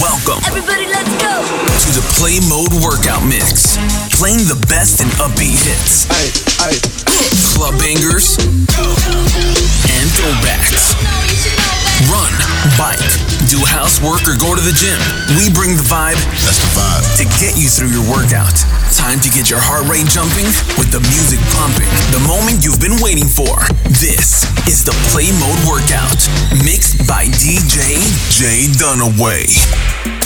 Welcome. Everybody, let's go. To the Play Mode Workout Mix. Playing the best and upbeat hits. Hey, hey. Club bangers. And throwbacks. Run, bike, do housework, or go to the gym. We bring the vibe. That's the vibe. To get you through your workout. Time to get your heart rate jumping with the music pumping. The moment you've been waiting for. This is the Play Mode Workout. Mixed by DJ Jay Dunaway.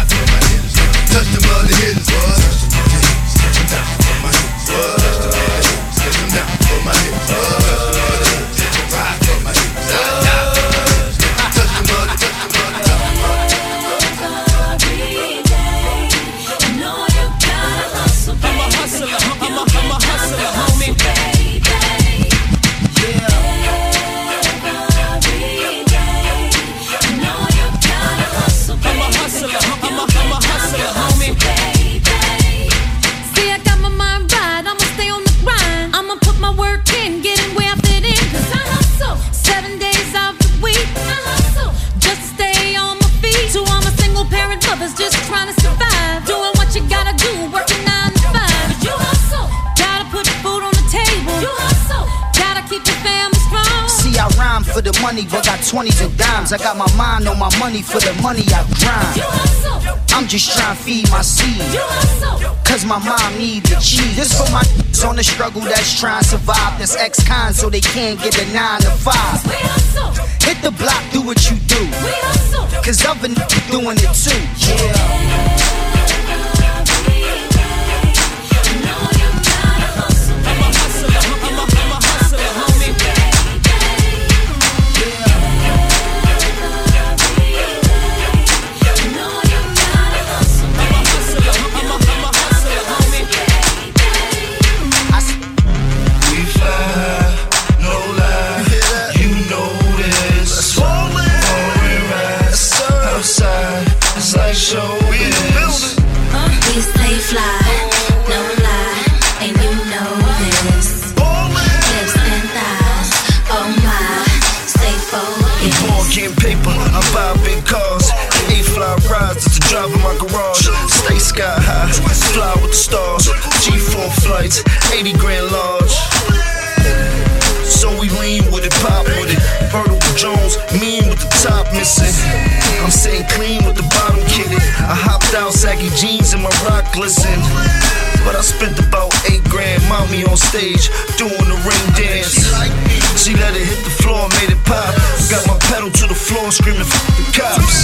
the hidden mind on my money for the money I grind. I'm just trying to feed my seed. Cause my mom need the cheese. This for my on the struggle that's trying to survive. That's ex-con so they can't get a 9 to 5. Hit the block, do what you do. Cause I've been doing it too. Yeah. I'm sitting clean with the bottom kitted. I hopped out, saggy jeans and my rock glisten. But I spent about eight grand, mommy on stage, doing the ring dance. She let it hit the floor, made it pop. Got my pedal to the floor, screaming, the cops.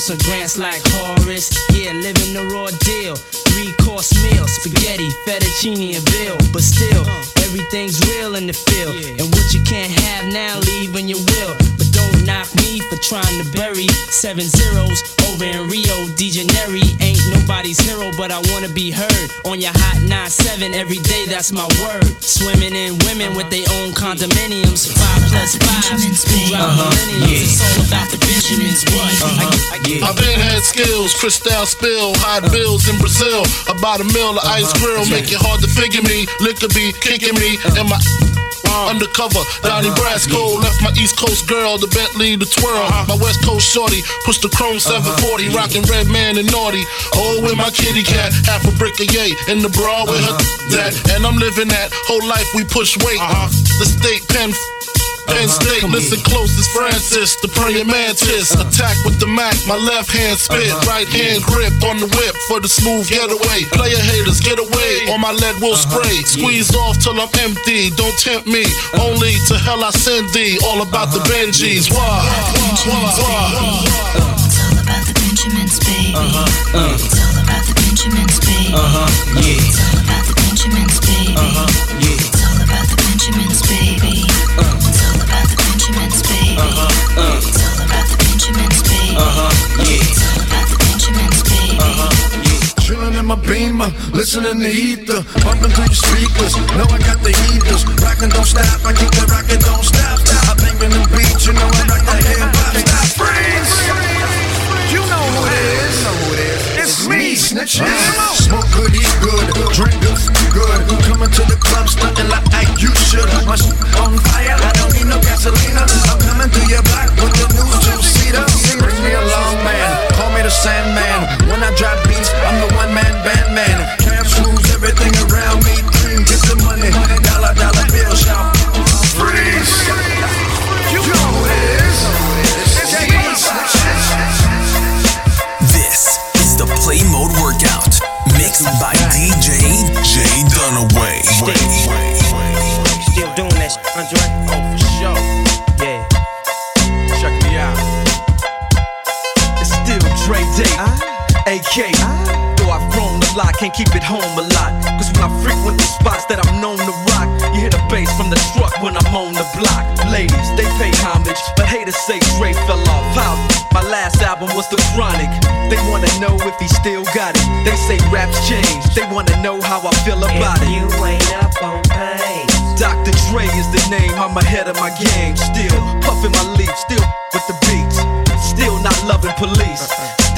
Some grants like Horace. Yeah, living the raw deal. Three course meal, spaghetti, fettuccine, and veal. But still, everything's real in the field. To bury seven zeros over in Rio de Janeiro. Ain't nobody's hero, but I wanna be heard on your hot 9-7 every day. That's my word. Swimming in women with their own condominiums, five plus five. Drive uh-huh. millenniums. It's all about the Benjamins. What? Uh-huh. I get- I've been had skills, crystal spill, high uh-huh. bills in Brazil. About a mill of ice grill, make it hard to figure me. Liquor be kicking me, and my undercover. Donnie Brasco left my East Coast girl, the Bentley, the twirl. Uh-huh. My West Coast shorty pushed the chrome uh-huh. 740, rocking red man and naughty. Oh, with my kitty cat, half a brick of yay in the bra with her that, and I'm living that whole life we push weight. Uh-huh. The state pen. Uh-huh. State, listen close, it's Francis, the praying mantis. Uh-huh. Attack with the Mac, my left hand spit, uh-huh. right hand grip on the whip for the smooth getaway. Player haters, get away, or my lead will spray. Squeeze off till I'm empty, don't tempt me. Only to hell I send thee, all about the Benjis. Why? Why? Why? It's all about the Benjamins, baby. It's all about the Benjamins, baby. Yeah. It's all about the Benjamins, baby. Yeah. It's all about the Benjamins, baby. It's all about the Baby. It's all about the Benjamins, baby. It's all about the Benjamins, baby. Chillin' in my beamer, listening to ether, bumping to your speakers. Know I got the heaters, rockin' don't stop. I keep the rockin' don't stop. I bang in the beats, you know I rock the hip hop. Stop, freeze! You know who it is. It's me, snitches. Smoke good, eat good, drink good, good. Coming to the club, stunting like you should. My shit on fire, I don't need no gasolina. I'm coming through your block with the new two-seater. Bring me along, man. Call me the Sandman. When I drop beats, I'm the one-man band man. Oh, for sure. Yeah. Check me out. It's still Dre Day, ah. AK. Ah. Though I've grown a lot, can't keep it home a lot. Cause when I frequent the spots that I'm known to rock, you hear the bass from the truck when I'm on the block. Ladies, they pay homage, but haters say Dre fell off. How? My last album was The Chronic. They wanna know if he still got it. They say raps changed. They wanna know how I feel about it. You ain't Dre is the name, I'm ahead of my game. Still puffin' my leaf, still with the beats. Still not loving police.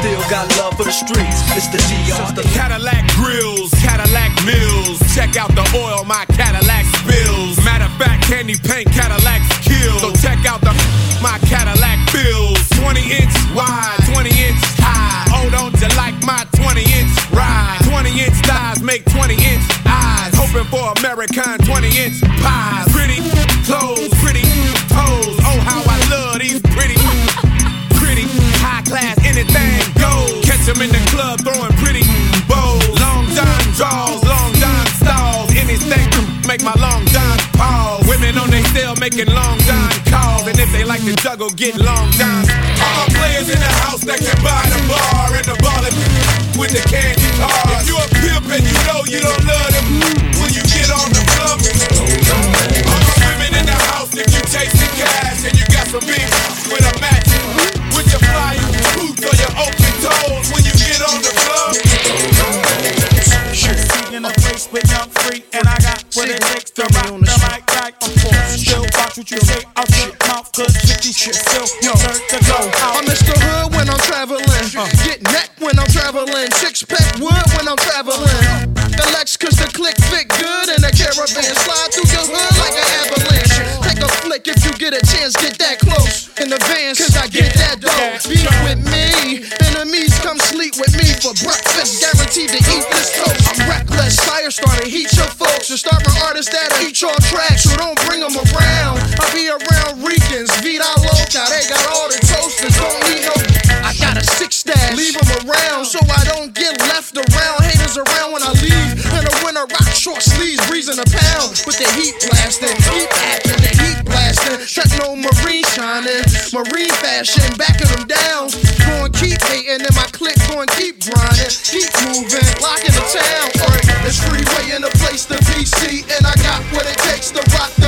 still got love for the streets. It's the DR. Cadillac grills, Cadillac mills. Check out the oil my Cadillac spills. Matter of fact, candy paint Cadillacs kill. So check out the my Cadillac bills. 20 inch wide, 20 inch high. Hold on to like my 20 inch ride. 20 inch thighs make 20 inch eyes. Hoping for American 20 inch pies. Pretty making long dime calls. And if they like to juggle, get long dimes. All players in the house that can buy the bar and the ballin' with the candy cars. If you a pimp and you know you don't love them, when you get on the club, all women in the house, if you chasing cash and you got some beef With the heat blasting, heat acting, the heat blasting. Techno marine shining, marine fashion, backing them down. Going keep hating, and my click going keep grinding. Keep moving, locking the town. Alright, it's freeway in the place to be see, and I got what it takes to rock the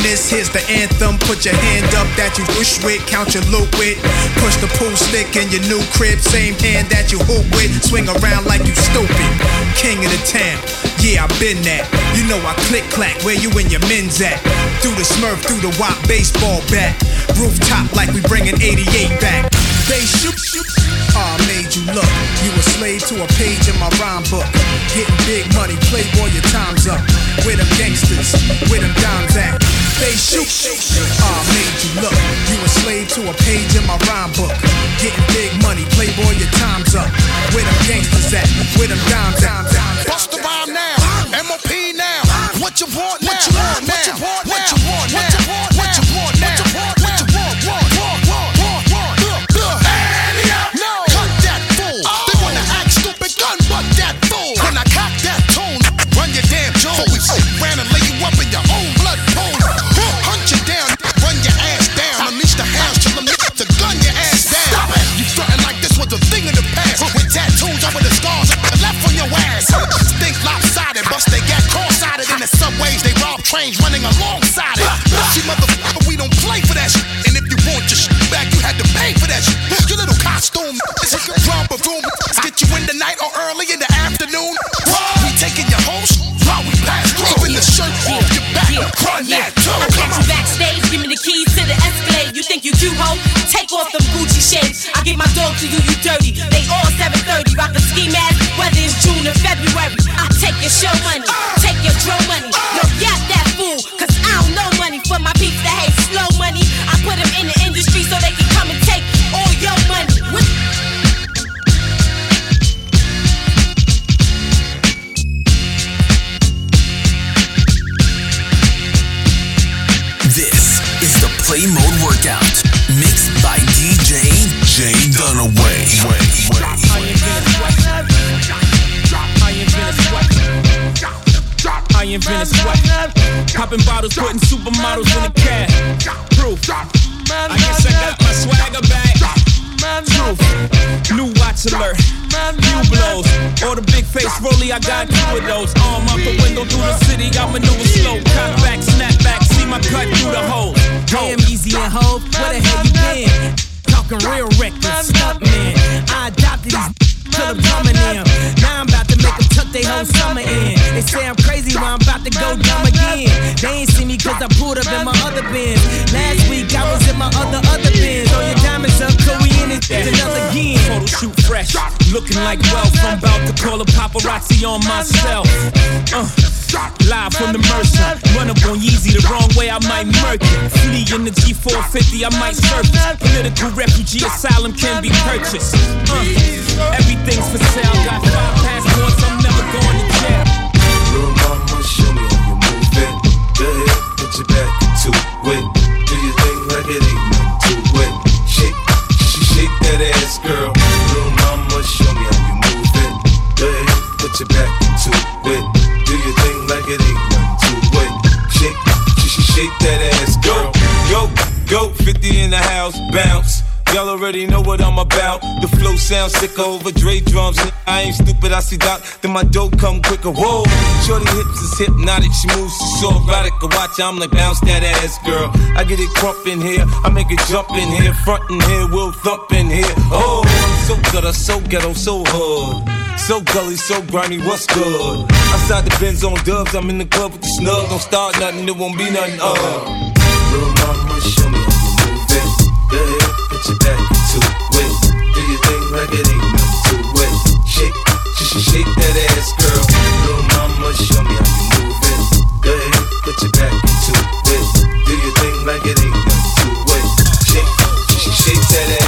Newness, here's the anthem. Put your hand up that you wish with, count your loot with. Push the pool stick in your new crib, same hand that you hoop with. Swing around like you stupid. King of the town, yeah, I been that. You know I click clack, where you and your men's at? Through the smurf, through the wop baseball bat. Rooftop like we bringing 88 back. They shoot, shoot. Ah, I made you look. You a slave to a page in my rhyme book. Getting big money, playboy, your time's up. Where them gangsters, where them dimes at? They shoot. Ah, made you look. You a slave to a page in my rhyme book. Getting big money, playboy, your time's up. Where them gangsters at? Where them dimes at? Workout, mixed by DJ Jay Dunaway. I invented sweat. Popping bottles, putting supermodels in the cab. Proof. I guess I got my swagger back. Truth. New watch alert. New blows. Or the big face rolly, I got two of those. Arm out the window through the city, I maneuver slow. Cut back, snap back, see my cut through the hole. Damn easy and hope, where the hell you been? Talking real reckless, stunt man. I adopted these till I'm coming in. Now I'm about to make them tuck they whole summer in. they say I'm crazy, well, I'm about to go dumb again. They ain't see me cause I pulled up in my other bins. Last week I was in my other, other bins. In it, another again. Photo shoot fresh, looking like wealth. I'm about to call a paparazzi on myself. Uh, live from the Mercer. Run up on Yeezy the wrong way, I might murk it. Flee in the G450, I might surface. Political refugee asylum can be purchased. Uh, everything's for sale. Got five passports, I'm never going to jail. Little mama, show me how you move it. Go ahead, put your back into it. Do your thing like it ain't that ass, girl. Little mama, show me how you move it. Ahead, put your back into it. Do your thing like it ain't one, to it. Shake, sh- sh- shake that ass, girl. Go, go, 50 in the house, bounce. Already know what I'm about. The flow sounds sick over Dre drums. I ain't stupid, I see Doc, then my dope come quicker. Whoa, shorty hips is hypnotic, she moves, she's so erotic. I watch, I'm like bounce that ass, girl. I get it crump in here, I make it jump in here, front in here, we'll thump in here. Oh, so good, I'm so ghetto, so hood. So gully, so grimy, what's good? Outside the Benz on dubs, I'm in the club with the snug. Don't start nothing, it won't be nothing. Uh. Put your back into it. Do your thing like it ain't nothing to it. Shake, sh- sh- shake that ass, girl. Little mama, show me how you move it. Go ahead, put your back into it. Do your thing like it ain't nothing to it. Shake, sh- sh- shake that ass.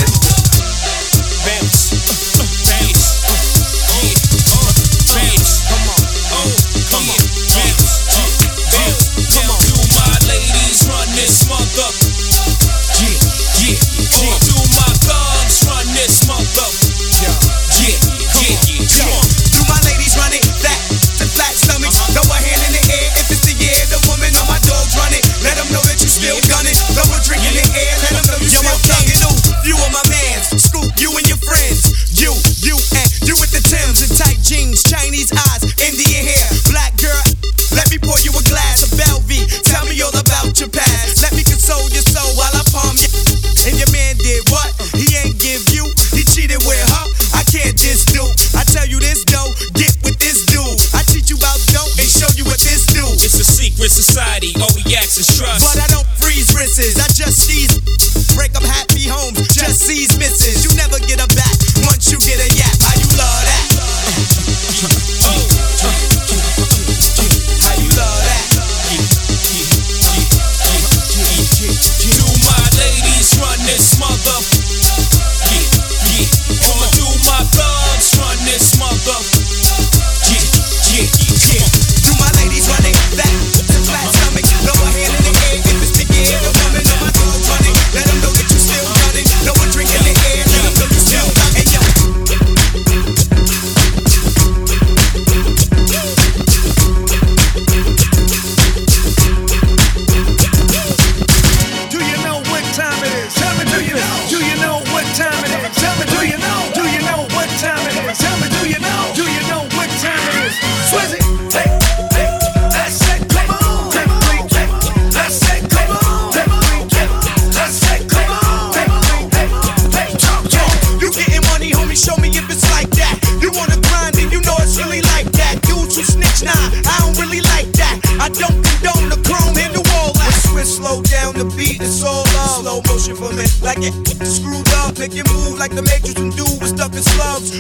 Make it move like the Matrix and do with stuck in slugs.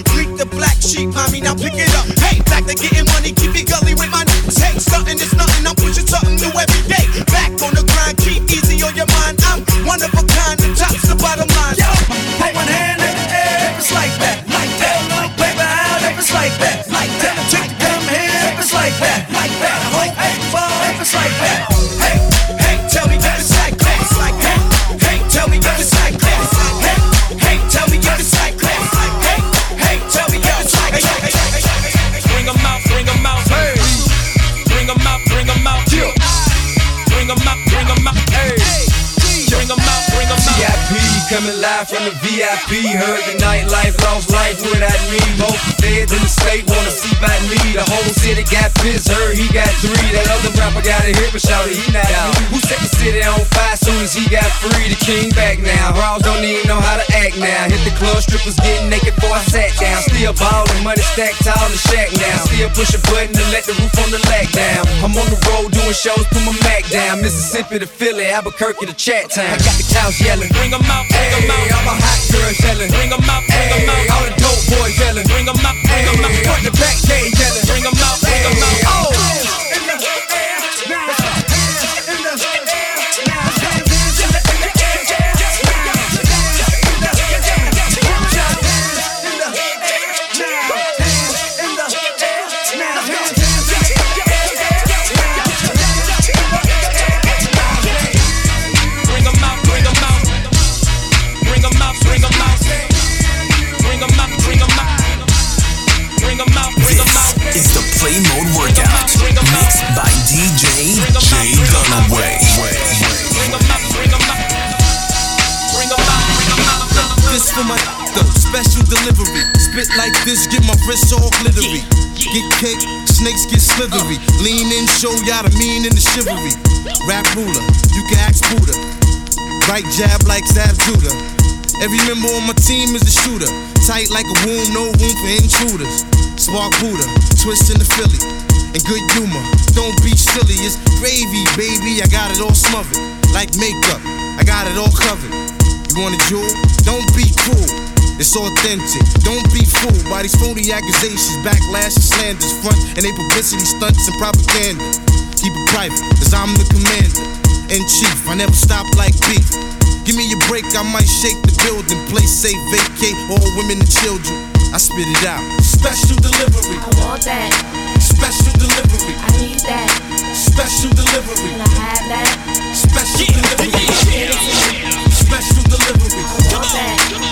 Live from the VIP. Heard the nightlife, lost life without me. Both feds in the state wanna see by me. The whole city got pissed, heard he got three. That other rapper gotta hit but shout he not out. Who set the city on fire soon as he got free? The king back now. Bras don't even know how to act now. Hit the club, strippers getting naked before I sat down. Still ballin', money stacked tall in the shack now. Still push a button to let the roof on the lack down. I'm on the road doing shows, put my Mac down. Mississippi to Philly, Albuquerque to Chat Town. I got the cows yelling, bring 'em out, bring 'em out. I'm a hot girl yelling, bring 'em out, bring 'em out. All the dope boys yelling, bring 'em out, bring 'em out. Front the back gate yelling, bring 'em out, bring 'em out. Oh. Wrist all glittery. Get cake, snakes get slithery. Uh. Lean in, show y'all the mean and the chivalry. Rap ruler, you can ask Buddha. Right jab like Zab Judah. Every member on my team is a shooter. Tight like a womb, no room for intruders. Spark Buddha, twist in the Philly. And good humor, don't be silly. It's gravy, baby. I got it all smothered. Like makeup, I got it all covered. You want a jewel? Don't be cruel. It's authentic. Don't be fooled by these phony accusations, backlash, and slanders, front and they publicity stunts and propaganda. Keep it private, cause I'm the commander in chief. I never stop like beef. Give me a break, I might shake the building. Play safe, vacate all women and children. I spit it out. Special delivery. I want that. Special delivery. I need that. Special delivery. Can I have that? Special delivery. Special delivery. I want that.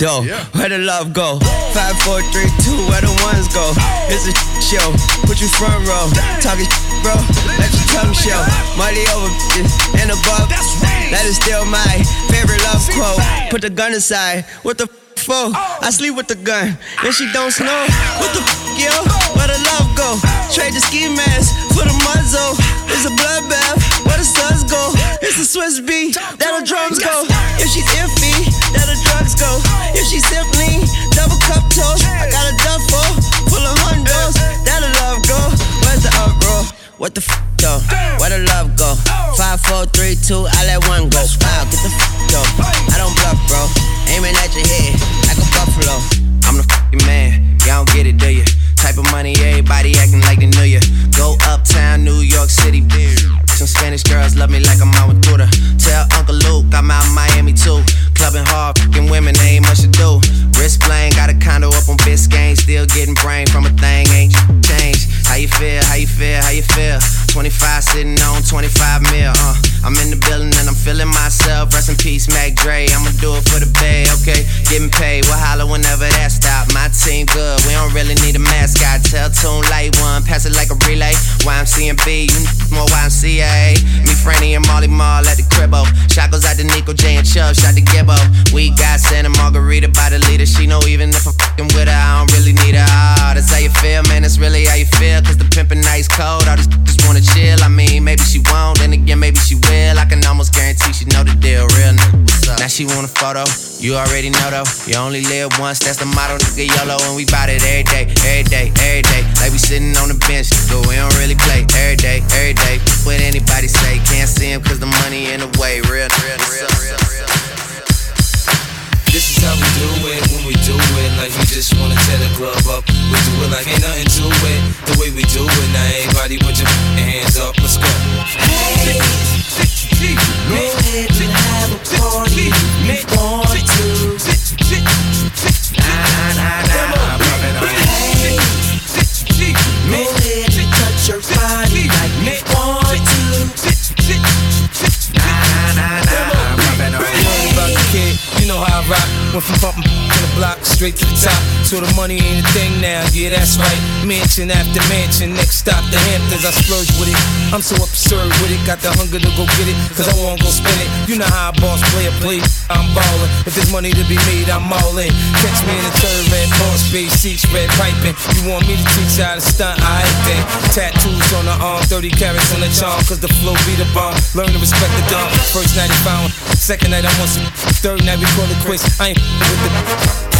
though? Where the love go? Five, four, three, two, where the ones go? It's a show. Put you front row. Talking bro. Let your tongue show. Money over and above. That is still my favorite love quote. Put the gun aside. What the f for? I sleep with the gun and she don't snow. What the f yo? Where the love go? Trade the ski mask for the muzzle. It's a bloodbath. Where the suns go? It's the Swizz beat. That the drums go. If she's iffy, that the drugs go. If she's simply double cup toast, I got a duffel full of hundos. That the love go. Where's the uproar? What the f though? Where the love go? Five, four, three, two, I let one go. Wow, get the f though. I don't bluff, she want. You already know though. You only live once, that's the motto, nigga. YOLO, and we bout it every day, every day, every day. Like we sitting on the bench, but we don't really play every day, every day. What anybody say, can't see him cause the money in the way. Real, real, real, real, real. This is how we do it when we do it. Like we just wanna tear the club up. We do it like ain't nothing to it. The way we do it. Now everybody put your hands up. Let's go. Hey, go ahead and So the money ain't a thing now, yeah, that's right. Mansion after mansion, next stop the Hamptons. I splurge with it. I'm so absurd with it, got the hunger to go get it, cause I won't go spend it. You know how a boss play a play, I'm ballin'. If there's money to be made, I'm all in. Catch me in the third red boss, space seats, red piping. You want me to teach how to stunt? I ain't then. Tattoos on the arm, 30 carats on the charm, cause the flow be the bomb. Learn to respect the dumb. First night he found, second night I want some, third night we call it quits. I ain't with the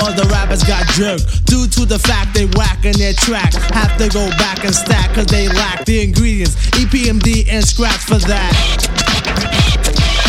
while the rappers got jerked. Due to the fact they whacking their track. Have to go back and stack cause they lack the ingredients. EPMD and scratch for that.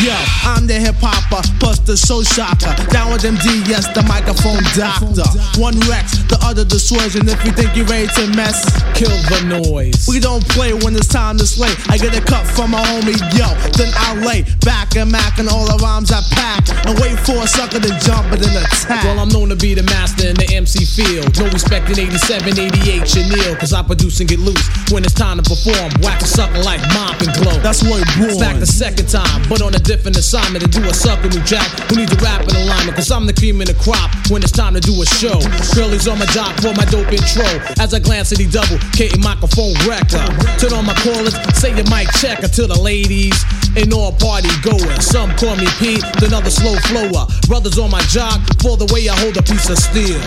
Yo, I'm the hip hopper, plus the soul shocker. Down with MD, yes, the microphone doctor. One Rex, the other dissuasion. If you think you're ready to mess, kill the noise. We don't play when it's time to slay. I get a cut from my homie, yo. Then I lay back and mac and all the rhymes I pack. And wait for a sucker to jump and then attack. Well, I'm known to be the master in the MC field. No respect in 87, 88, Chanel. Cause I produce and get loose when it's time to perform. Whack a sucker like mop and glow. That's where born. Back the second time, but on a different assignment to do a sucker new jack who needs a rap in alignment. Cause I'm the cream in the crop when it's time to do a show. Girlies on my jock for my dope intro. As I glance at the double, K microphone wrecker. Turn on my callers, say your mic check until the ladies and all party goers. Some call me Pete, then other slow flower. Brothers on my jock for the way I hold a piece of steel.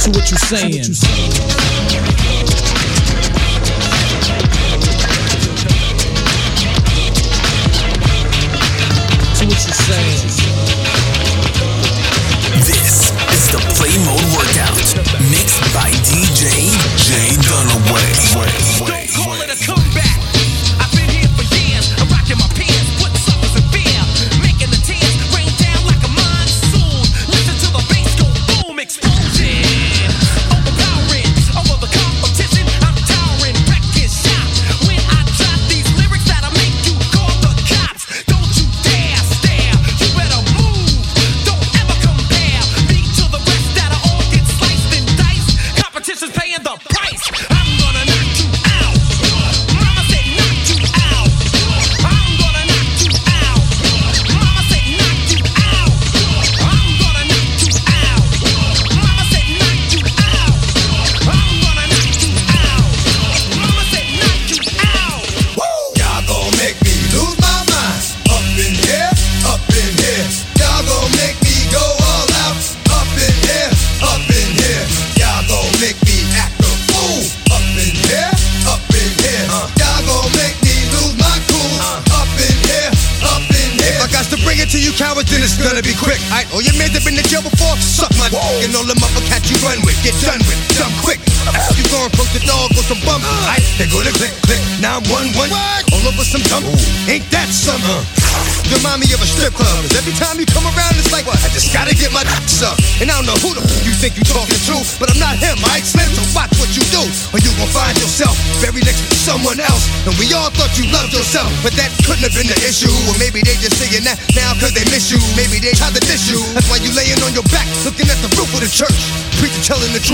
So what you saying? So what you saying? This is the Play Mode Workout, mixed by DJ Jay Dunaway.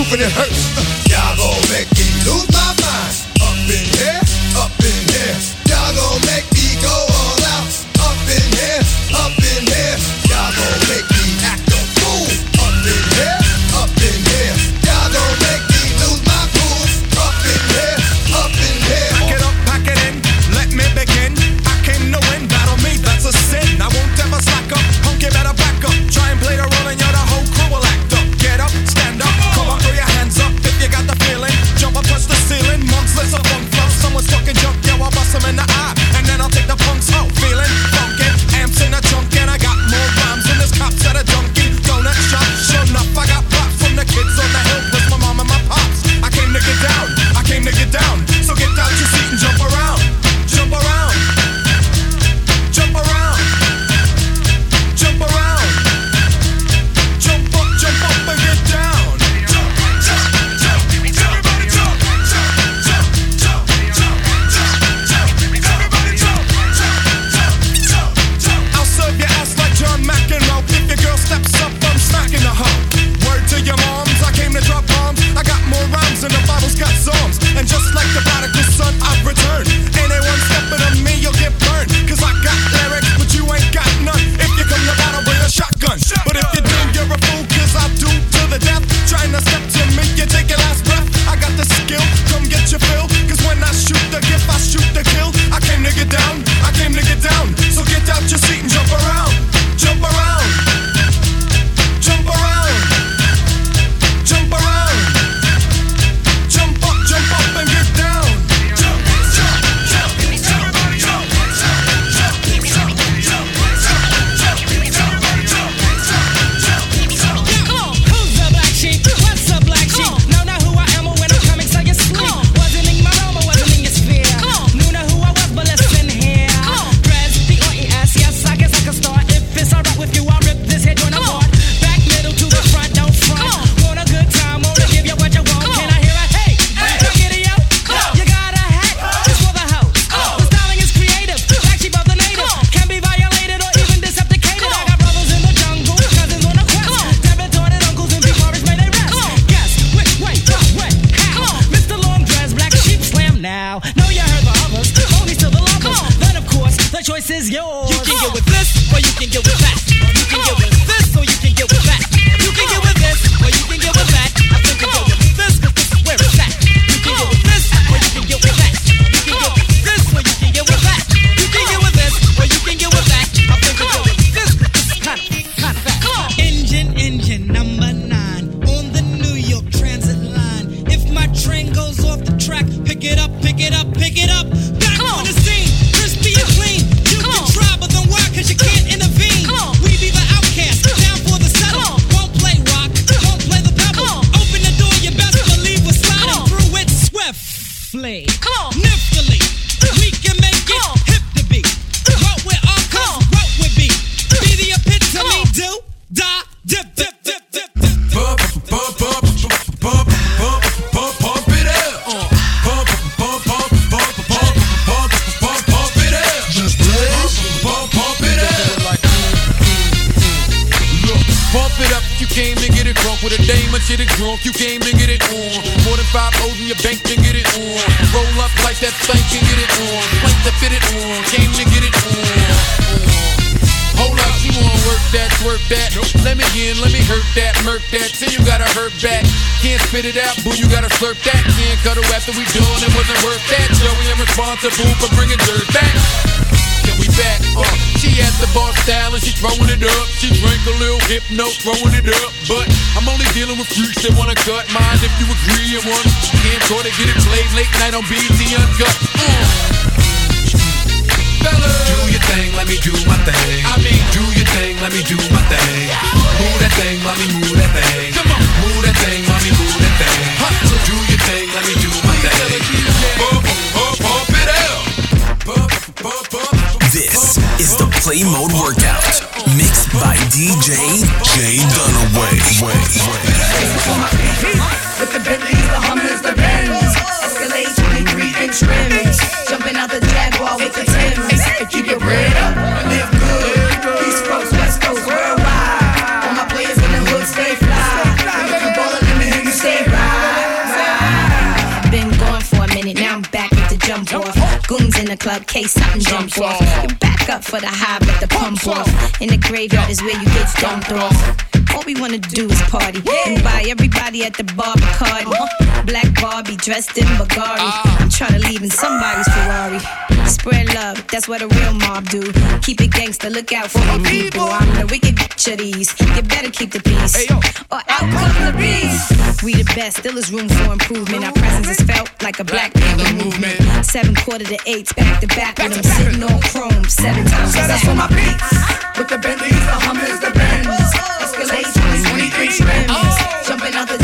open it up. Come on, Nephilim. Coming to drunk, you game and get it on. More than five O's in your bank, then get it on. Roll up like that thing, can get it on. Plank to fit it on, game to get it on. Hold up, you wanna work that, work that. Let me in, let me hurt that, murk that. Till you gotta hurt back. Can't spit it out, boo, you gotta slurp that. Can't cut her after we done, it wasn't worth that. Joey, I'm responsible for bringing dirt back back. Uh, she has the bar style and she throwing it up. She drink a little hypno, throwing it up. But I'm only dealing with freaks that wanna cut mine. If you agree, you want can't sort to get it played late night on BT Uncut. Uh. Do your thing, let me do my thing. I mean, do your thing, let me do my thing. Move that thing, mommy, move that thing. Come on, move that thing, mommy, move that thing. So do your thing, let me do my thing. Play Mode Workout, mixed by DJ Jay Dunaway. With the Bentleys, the Hummers, the Benz, Escalade 23 inch rims, jumping out the Jaguar with the Timbs. And keep your bread up, live good. East Coast, West Coast, worldwide. All my players in the hood stay fly. If you ballin' let me hear you say stay right. Been gone for a minute, now I'm back with the jump off. Goons in the club, case something jump off. Up for the high, but the pump off. In the graveyard is where you get dumped off. All we wanna do is party and buy everybody at the bar. Black Barbie dressed in Bulgari. I'm tryna leave in somebody's Ferrari. Spread love, that's what a real mob do. Keep it gangster, look out for my people. I'm the wicked bitch of these. You better keep the peace, or out comes the beast. We the best, still is room for improvement. Our presence is felt like a black panther movement. Seven quarter to eights, back to back with them sitting on chrome seven times. So that's for my beats. With the Bentleys, the Hummers, the Benz. Escalade 23 inch. Jumping out the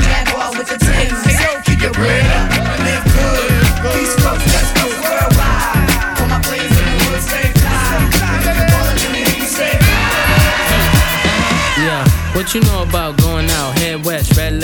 you know about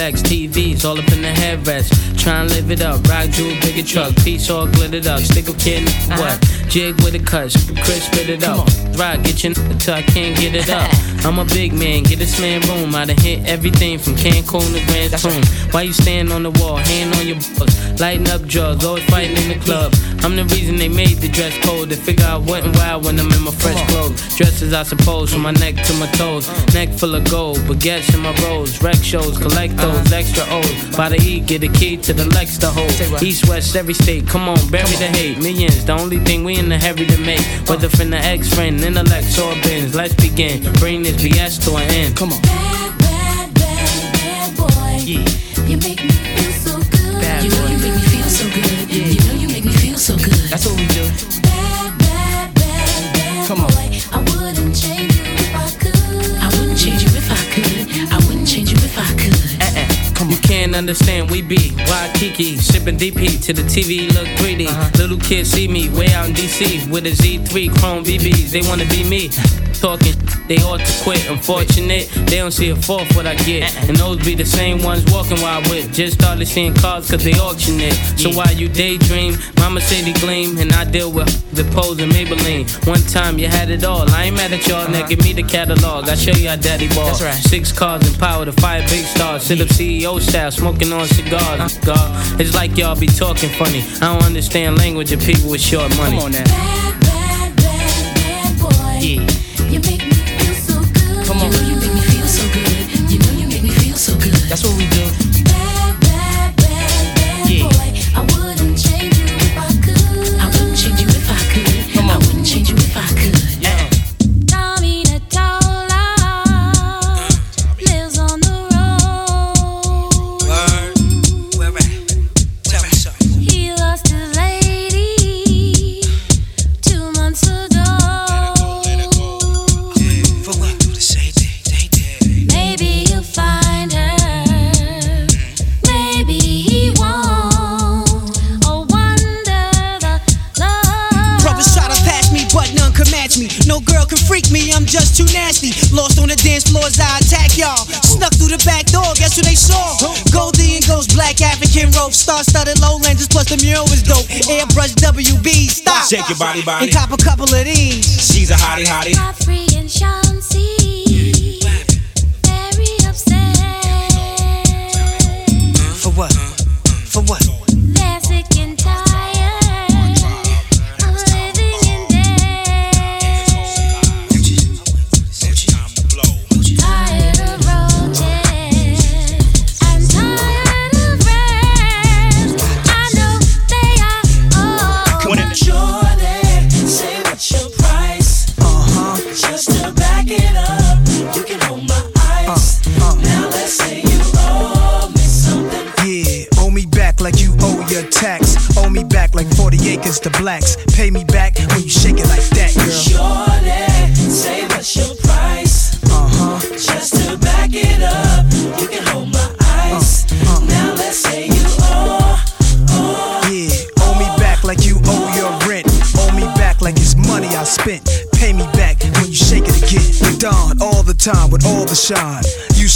legs, TVs, all up in the headrest. Try and live it up, rock jewel, bigger truck, piece all glittered up. Stick a kid, in what? Jig with a cut, Chris spit it up. Rock, get your n- till I can't get it up. I'm a big man, get this man room. I done hit everything from Cancun to Grand Tune. Why you stand on the wall, hand on your balls, lighting up drugs, always fighting in the club. I'm the reason they made the dress code. They figure I went wild when I'm in my fresh clothes. Dresses, I suppose, from my neck to my toes. Neck full of gold, baguettes in my rolls. Rec shows, collect those extra O's. By the E, get a key to the Lex to hold. East, West, every state, come on, bury the hate. Millions, the only thing we in the hurry to make. Whether from the ex friend, intellect, or bins. Let's begin. Bring this BS to an end. Come on. You make me feel so good. Bad you know boy. you make me feel so good. You know you make me feel so good. That's what we do. Bad, bad, bad, bad Come on. Understand, we be Waikiki, sipping DP to the TV look 3D. Uh-huh. Little kids see me way out in DC with a Z3 Chrome BBs. They wanna be me. Talking, they ought to quit. Unfortunate, they don't see a fourth what I get. Uh-uh. And those be the same ones walking while I with. Just started seeing cars cause they auction it. So while you daydream, mama say they gleam, and I deal with the pose and Maybelline. One time you had it all. I ain't mad at y'all, now uh-huh. give me the catalog. I show you how daddy ball. That's right. Six cars and power to five big stars. Sit up CEO style, smoking on cigars. Uh-huh. God, it's like y'all be talking funny. I don't understand language of people with short money. Come on now. Shake your body, body. And cop a couple of these. She's a hottie, hottie. Acres to blacks. Pay me back when you shake it like that, girl. Shorty, say what's your price? Uh huh. Just to back it up, you can hold my ice. Now let's say you owe. Yeah, owe me back like you owe your rent. Owe me back like it's money I spent. Pay me back when you shake it again. Dawn all the time with all to shine.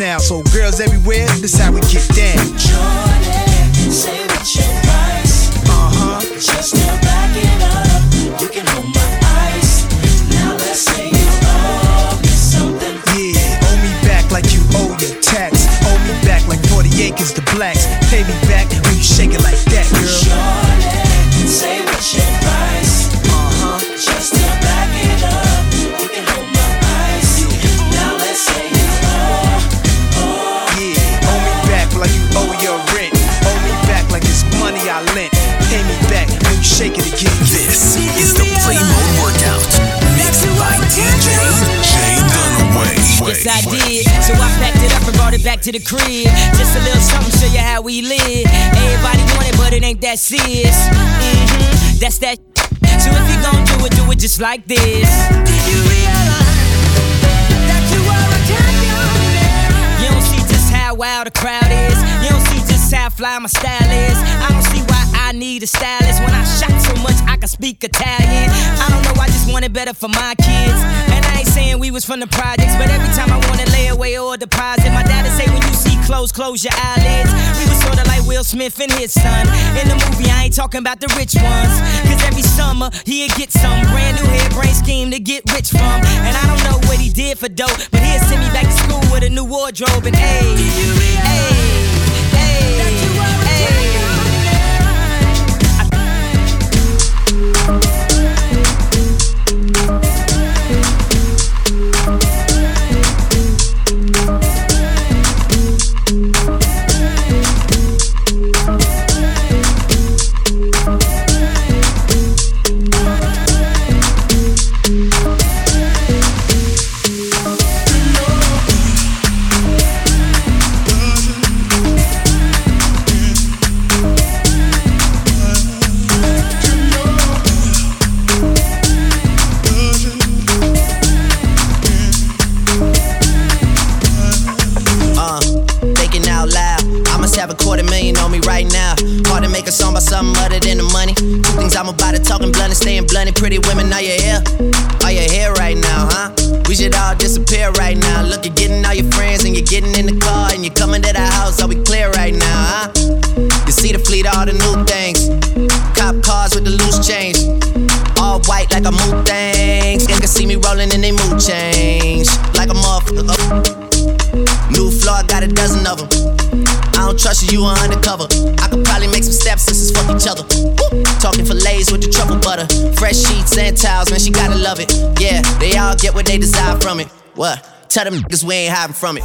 now. So girls everywhere, this how we get down. Jordan, say what your price. Uh huh. Just back it up, you can hold my ice. Now let's say you owe me something. Yeah, owe me back like you owe your tax. Owe me back like 40 acres to blacks. Pay me back when you shake it like that, girl. Jordan, Yes, I did. So I packed it up and brought it back to the crib. Just a little something, show you how we live. Everybody want it, but it ain't that serious. hmm That's that. So if you gon' do it, do it just like this. Did you realize that you are a champion? You don't see just how wild the crowd is. You don't see just how fly my style is. I don't see why I need a stylist when I shot so much I can speak Italian. I don't know, I just want it better for my kids. And I ain't saying we was from the projects, but every time I wanna lay away or deposit, my dad'd say when you see clothes, close your eyelids. We was sorta like Will Smith and his son. In the movie, I ain't talking about the rich ones. Cause every summer, he'd get some brand new hairbrain scheme to get rich from. And I don't know what he did for dope, but he'd send me back to school with a new wardrobe and hey, hey, they desire from it. What? Tell them niggas we ain't hiding from it.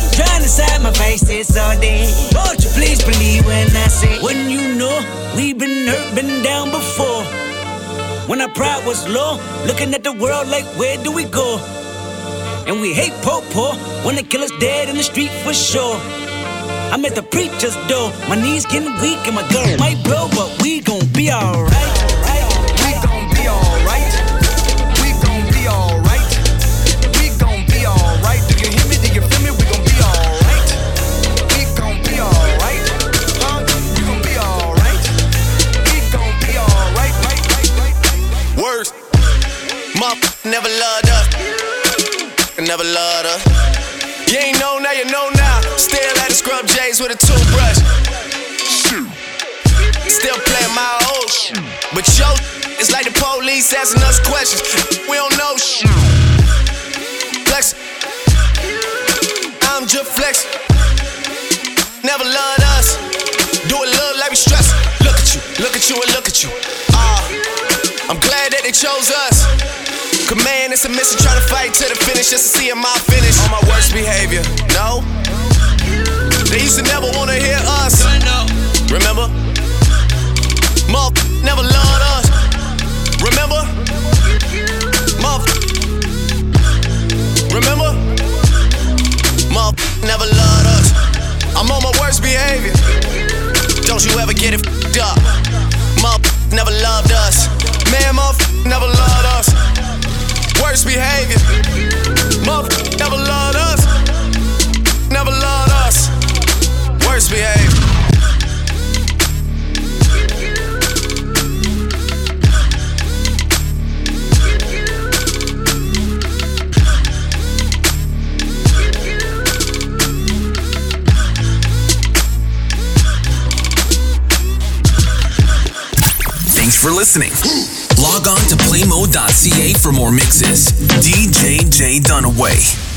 Trying to side my face this all day. Won't you please believe when I say, when you know we've been hurt, been down before. When our pride was low, looking at the world like, where do we go? And we hate po po when they kill us dead in the street for sure. I'm at the preacher's door, my knees getting weak and my gun might blow, but. We gon' be alright. Never loved us. Never loved us. You ain't know now, you know now. Still at the scrub J's with a toothbrush. Still playing my old shit. But yo, it's like the police asking us questions. We don't know shit. Flex. I'm just flex. Never loved us. Do it look like we stress. Look at you, look at you, and look at you. Ah, I'm glad that they chose us. Command and submission, trying to fight to the finish just to see my finish. On my worst behavior, no. They used to never wanna hear us. Remember? Mother never loved us. Remember? Mother. Remember? Mother never loved us. I'm on my worst behavior. Don't you ever get it up. Mother never loved us. Man, mother never loved us. Worst behavior. Mother never loved us. Never loved us. Worst behavior. Thanks for listening. Log on to playmode.ca for more mixes. DJ J Dunaway.